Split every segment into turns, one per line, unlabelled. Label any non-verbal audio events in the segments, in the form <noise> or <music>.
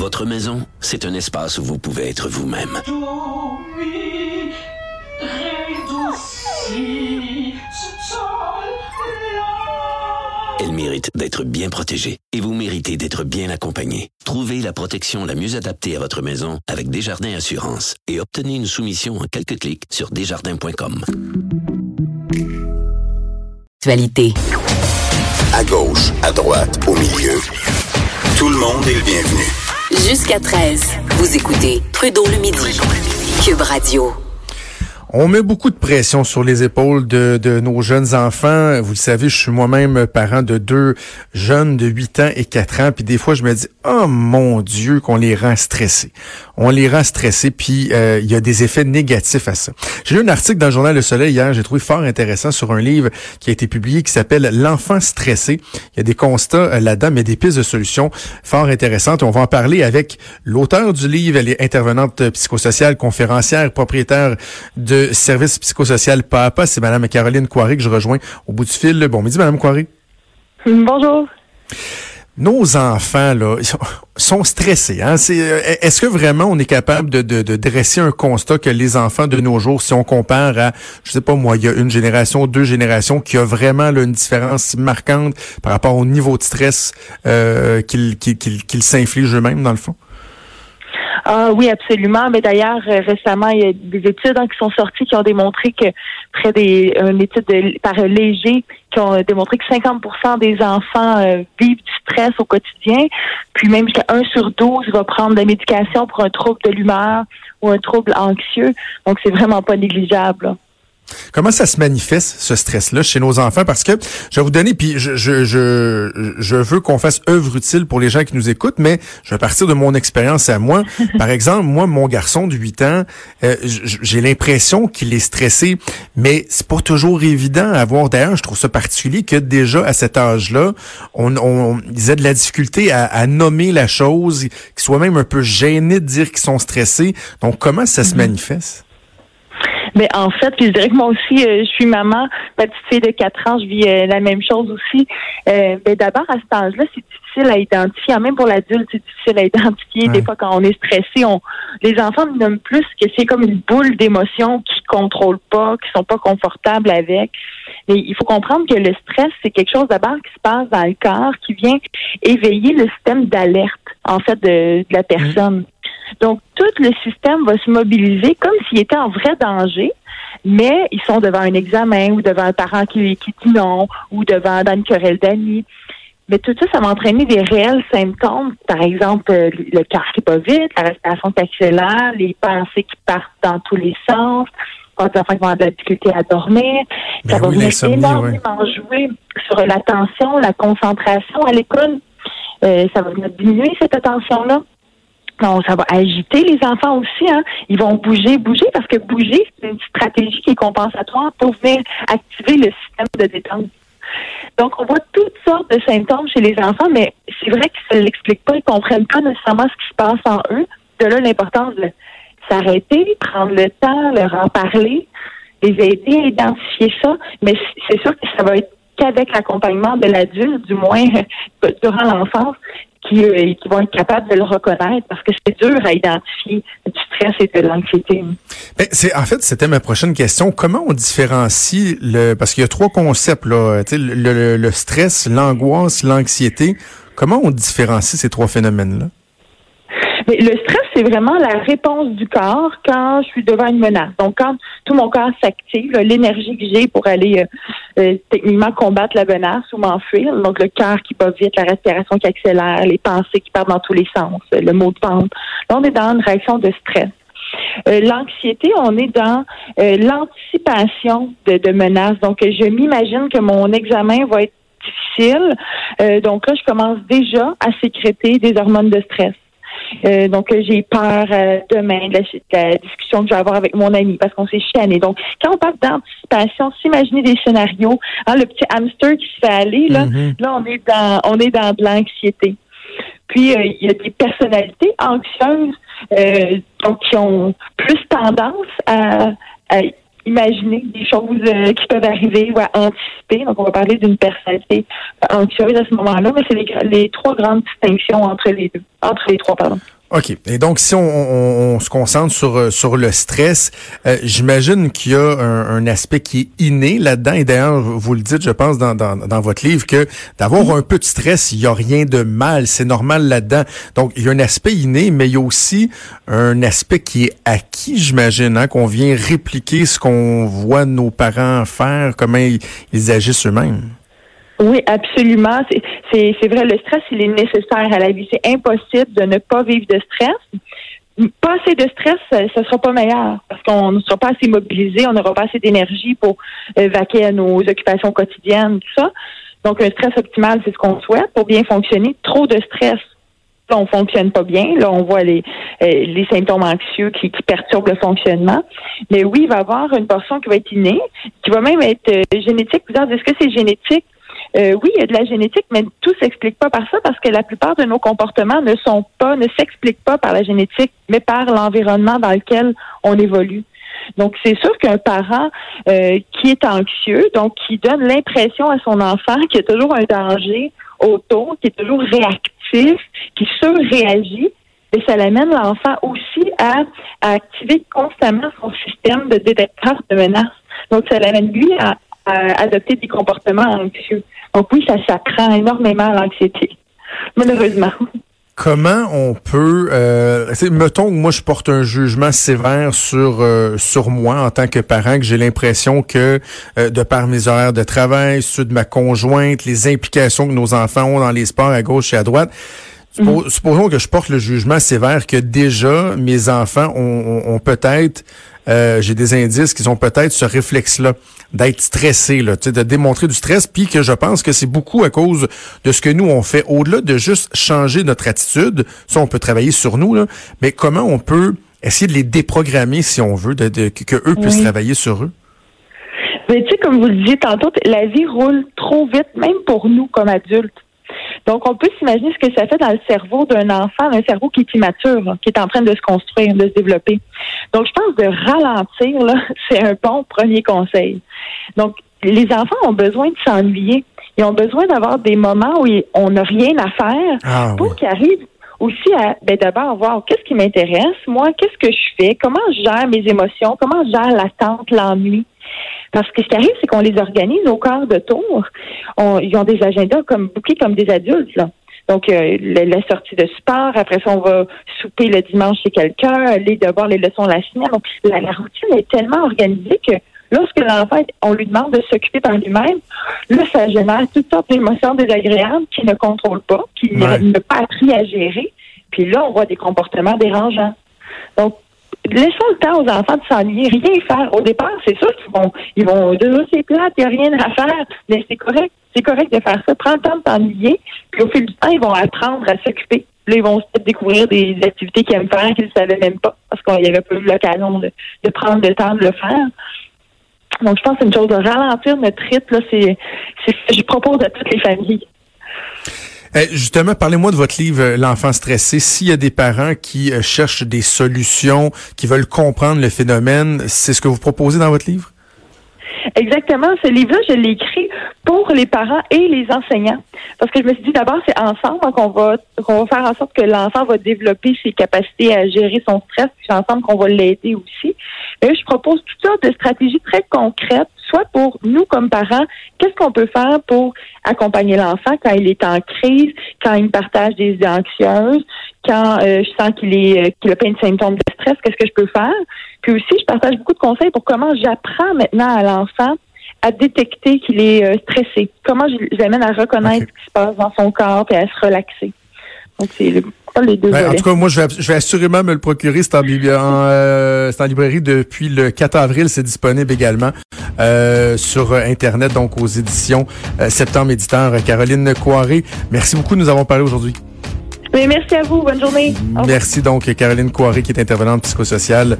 Votre maison, c'est un espace où vous pouvez être vous-même. Elle mérite d'être bien protégée et vous méritez d'être bien accompagné. Trouvez la protection la mieux adaptée à votre maison avec Desjardins Assurance et obtenez une soumission en quelques clics sur desjardins.com.
Actualité.
À gauche, à droite, au milieu. Tout le monde est le bienvenu.
Jusqu'à 13, vous écoutez Trudeau le midi. Cube Radio.
On met beaucoup de pression sur les épaules de, de, nos jeunes enfants. Vous le savez, je suis moi-même parent de deux jeunes de 8 ans et 4 ans. Puis des fois, je me dis, oh mon Dieu, qu'on les rend stressés. On les rend stressés, puis euh, il y a des effets négatifs à ça. J'ai lu un article dans le journal Le Soleil hier, j'ai trouvé fort intéressant sur un livre qui a été publié qui s'appelle L'enfant stressé. Il y a des constats euh, là-dedans, mais des pistes de solutions fort intéressantes. On va en parler avec l'auteur du livre. Elle est intervenante psychosociale, conférencière, propriétaire de service psychosocial Papa. C'est Mme Caroline Coiré que je rejoins au bout du fil. Bon midi, Mme Coiré.
Bonjour.
Nos enfants là sont stressés. Hein? Euh, est-ce que vraiment on est capable de, de, dresser un constat que les enfants de nos jours, si on compare à, je sais pas moi, il y a une génération, deux générations, qui a vraiment là, une différence marquante par rapport au niveau de stress euh, qu'ils qu'ils s'infligent eux-mêmes dans le fond?
Ah oui, absolument. Mais d'ailleurs, euh, récemment, il y a des études hein, qui sont sorties qui ont démontré que près des une étude de, par Léger qui ont démontré que 50% des enfants euh, vivent du stress au quotidien, puis même jusqu'à 1 sur 12 va prendre des médications pour un trouble de l'humeur ou un trouble anxieux. Donc, c'est vraiment pas négligeable.
Comment ça se manifeste, ce stress-là, chez nos enfants? Parce que je vais vous donner, puis je, je, je, je veux qu'on fasse œuvre utile pour les gens qui nous écoutent, mais je vais partir de mon expérience à moi. <laughs> Par exemple, moi, mon garçon de 8 ans, euh, j'ai l'impression qu'il est stressé, mais c'est pas toujours évident à voir. D'ailleurs, je trouve ça particulier que déjà à cet âge-là, on, on ils aient de la difficulté à, à nommer la chose, qu'ils soient même un peu gênés de dire qu'ils sont stressés. Donc, comment ça se mm-hmm. manifeste?
Mais en fait, puis je dirais que moi aussi, euh, je suis maman, ma petite fille de 4 ans, je vis euh, la même chose aussi. Euh, mais d'abord, à cet âge-là, c'est difficile à identifier. Même pour l'adulte, c'est difficile à identifier. Des fois, quand on est stressé, on les enfants nous nomment plus que c'est comme une boule d'émotions qui contrôlent pas, qui sont pas confortables avec. Mais il faut comprendre que le stress, c'est quelque chose d'abord qui se passe dans le corps, qui vient éveiller le système d'alerte, en fait, de, la personne. Donc, tout le système va se mobiliser comme s'il était en vrai danger, mais ils sont devant un examen ou devant un parent qui, qui dit non ou devant dans une querelle d'amis. Mais tout ça, ça va entraîner des réels symptômes. Par exemple, euh, le cœur qui va vite, la respiration qui accélère, les pensées qui partent dans tous les sens, les enfants qui vont avoir de la difficulté à dormir. ça ben va venir énormément jouer sur l'attention, la concentration à l'école. Euh, ça va venir diminuer cette attention-là. Ça va agiter les enfants aussi. Hein. Ils vont bouger, bouger, parce que bouger, c'est une stratégie qui est compensatoire pour venir activer le système de détente. Donc, on voit toutes sortes de symptômes chez les enfants, mais c'est vrai qu'ils ne l'expliquent pas, ils ne comprennent pas nécessairement ce qui se passe en eux. De là, l'importance de s'arrêter, prendre le temps, leur en parler, les aider à identifier ça. Mais c'est sûr que ça va être qu'avec l'accompagnement de l'adulte, du moins <laughs> durant l'enfance, qui, euh, qui vont être capables de le reconnaître parce que c'est dur à identifier du stress et de l'anxiété.
C'est en fait c'était ma prochaine question. Comment on différencie le parce qu'il y a trois concepts là, le, le, le stress, l'angoisse, l'anxiété. Comment on différencie ces trois phénomènes là?
Le stress, c'est vraiment la réponse du corps quand je suis devant une menace. Donc, quand tout mon corps s'active, l'énergie que j'ai pour aller euh, euh, techniquement combattre la menace ou m'enfuir, donc le cœur qui bat vite, la respiration qui accélère, les pensées qui partent dans tous les sens, le mot de pente. Là, on est dans une réaction de stress. Euh, l'anxiété, on est dans l'anticipation de, de menaces. Donc, je m'imagine que mon examen va être difficile. donc là, je commence déjà à sécréter des hormones de stress. Euh, donc, euh, j'ai peur euh, demain de la, discussion que je vais avoir avec mon ami parce qu'on s'est chiané. Donc, quand on parle d'anticipation, s'imaginer des scénarios, hein, le petit hamster qui se fait aller, là, mm-hmm. là, on est dans, on est dans de l'anxiété. Puis, il y a des personnalités anxieuses, donc qui ont plus tendance à, imaginer des choses euh, qui peuvent arriver ou à anticiper. Donc, on va parler d'une personnalité anxieuse à ce moment-là, mais c'est les, les trois grandes distinctions entre les deux, entre les trois, pardon.
OK. Et donc, si on, on, on se concentre sur, euh, sur le stress, euh, j'imagine qu'il y a un, un, aspect qui est inné là-dedans. Et d'ailleurs, vous le dites, je pense, dans, dans, dans votre livre, que d'avoir mm-hmm. un peu de stress, il n'y a rien de mal. C'est normal là-dedans. Donc, il y a un aspect inné, mais il y a aussi un aspect qui est acquis, j'imagine, hein, qu'on vient répliquer ce qu'on voit nos parents faire, comment ils, ils agissent eux-mêmes.
Oui, absolument. C'est vrai, le stress, il est nécessaire à la vie. C'est impossible de ne pas vivre de stress. Pas assez de stress, ne sera pas meilleur parce qu'on ne sera pas assez mobilisé, on n'aura pas assez d'énergie pour euh, vaquer à nos occupations quotidiennes, tout ça. Donc, un stress optimal, c'est ce qu'on souhaite pour bien fonctionner. Trop de stress, là, on fonctionne pas bien. Là, on voit les, euh, les symptômes anxieux qui, qui, perturbent le fonctionnement. Mais oui, il va y avoir une portion qui va être innée, qui va même être euh, génétique. Vous dites, est-ce que c'est génétique? Euh, oui, il y a de la génétique, mais tout s'explique pas par ça parce que la plupart de nos comportements ne sont pas, ne s'expliquent pas par la génétique, mais par l'environnement dans lequel on évolue. Donc, c'est sûr qu'un parent euh, qui est anxieux, donc qui donne l'impression à son enfant qu'il y a toujours un danger autour, qui est toujours réactif, qui surréagit, et ça l'amène l'enfant aussi à, à, activer constamment son système de détecteur de menaces. Donc, ça l'amène lui à, à adopter des comportements anxieux. Donc oui, ça s'apprend énormément l'anxiété, malheureusement.
Comment on peut, euh, mettons que moi je porte un jugement sévère sur euh, sur moi en tant que parent, que j'ai l'impression que euh, de par mes horaires de travail, ceux de ma conjointe, les implications que nos enfants ont dans les sports à gauche et à droite, mm. Supposons que je porte le jugement sévère que déjà mes enfants ont, ont peut-être euh, j'ai des indices qu'ils ont peut-être ce réflexe-là d'être stressés, là, de démontrer du stress, puis que je pense que c'est beaucoup à cause de ce que nous on fait. Au-delà de juste changer notre attitude, ça on peut travailler sur nous, là, mais comment on peut essayer de les déprogrammer si on veut, de, que eux puissent travailler sur eux?
Mais tu sais, comme vous le disiez tantôt, la vie roule trop vite, même pour nous comme adultes. Donc, on peut s'imaginer ce que ça fait dans le cerveau d'un enfant, un cerveau qui est immature, qui est en train de se construire, de se développer. Donc, je pense de ralentir, là, <laughs> c'est un bon premier conseil. Donc, les enfants ont besoin de s'ennuyer. Ils ont besoin d'avoir des moments où on n'a rien à faire ah, pour qu'ils arrivent aussi à ben, d'abord voir qu'est-ce qui m'intéresse, moi, qu'est-ce que je fais, comment je gère mes émotions, comment je gère l'attente, l'ennui? Parce que ce qui arrive, c'est qu'on les organise au quart de tour. ils ont des agendas comme bouqués comme des adultes. Là. Donc, euh, la, sortie de sport, après ça, on va souper le dimanche chez quelqu'un, aller devoir les leçons la semaine. Donc, la, routine est tellement organisée que lorsque l'enfant, on lui demande de s'occuper par lui-même, là, ça génère toutes sortes d'émotions désagréables qu'il ne contrôle pas, qu'il n'a pas appris à gérer. Puis là, on voit des comportements dérangeants. Donc, laissons le temps aux enfants de s'ennuyer, rien faire. Au départ, c'est sûr qu'ils vont, ils vont dire, c'est plate, il n'y a rien à faire, mais c'est correct. C'est correct de faire ça. Prends le temps de t'ennuyer, puis au fil du temps, ils vont apprendre à s'occuper. Là, ils vont peut-être découvrir des activités qu'ils aiment faire qu'ils ne savaient même pas, parce qu'il n'y avait pas eu l'occasion de, de prendre le temps de le faire. Donc, je pense que c'est une chose de ralentir notre rythme. Là, c'est, je propose à toutes les familles.
Eh, justement, parlez-moi de votre livre euh, L'enfant stressé. S'il y a des parents qui euh, cherchent des solutions, qui veulent comprendre le phénomène, c'est ce que vous proposez dans votre livre?
Exactement. Ce livre-là, je l'ai écrit pour les parents et les enseignants. Parce que je me suis dit d'abord, c'est ensemble qu'on va qu'on va faire en sorte que l'enfant va développer ses capacités à gérer son stress, puis c'est ensemble qu'on va l'aider aussi. Et je propose toutes sortes de stratégies très concrètes, soit pour nous comme parents, qu'est-ce qu'on peut faire pour accompagner l'enfant quand il est en crise, quand il partage des idées anxieuses, quand euh, je sens qu'il est euh, qu'il a plein de symptômes de stress, qu'est-ce que je peux faire? Puis aussi, je partage beaucoup de conseils pour comment j'apprends maintenant à l'enfant à détecter qu'il est euh, stressé. Comment je l'amène à reconnaître ce qui se passe dans son corps et à se relaxer. Donc, c'est les deux
ben, En tout cas, moi, je vais, je vais, assurément me le procurer. C'est en, euh, en, librairie depuis le 4 avril. C'est disponible également euh, sur Internet, donc aux éditions Septembre Éditeur. Caroline Coiré, merci beaucoup. Nous avons parlé aujourd'hui.
Merci à vous. Bonne journée.
Merci donc Caroline Coiré qui est intervenante psychosociale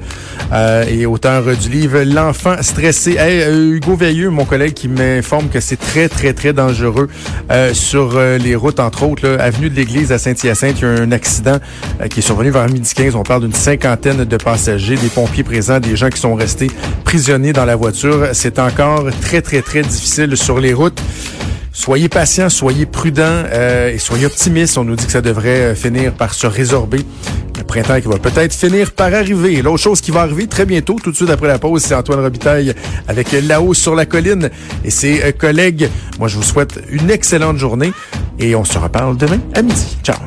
euh, et auteur du livre L'enfant stressé. Hey, euh, Hugo Veilleux, mon collègue, qui m'informe que c'est très très très dangereux euh, sur euh, les routes entre autres. Là, avenue de l'Église à Saint-Hyacinthe, il y a un accident euh, qui est survenu vers midi 15. On parle d'une cinquantaine de passagers, des pompiers présents, des gens qui sont restés prisonniers dans la voiture. C'est encore très très très difficile sur les routes. Soyez patients, soyez prudents euh, et soyez optimistes. On nous dit que ça devrait euh, finir par se résorber. Le printemps qui va peut-être finir par arriver. L'autre chose qui va arriver très bientôt, tout de suite après la pause, c'est Antoine Robitaille avec La hausse sur la colline et ses euh, collègues. Moi, je vous souhaite une excellente journée et on se reparle demain à midi. Ciao.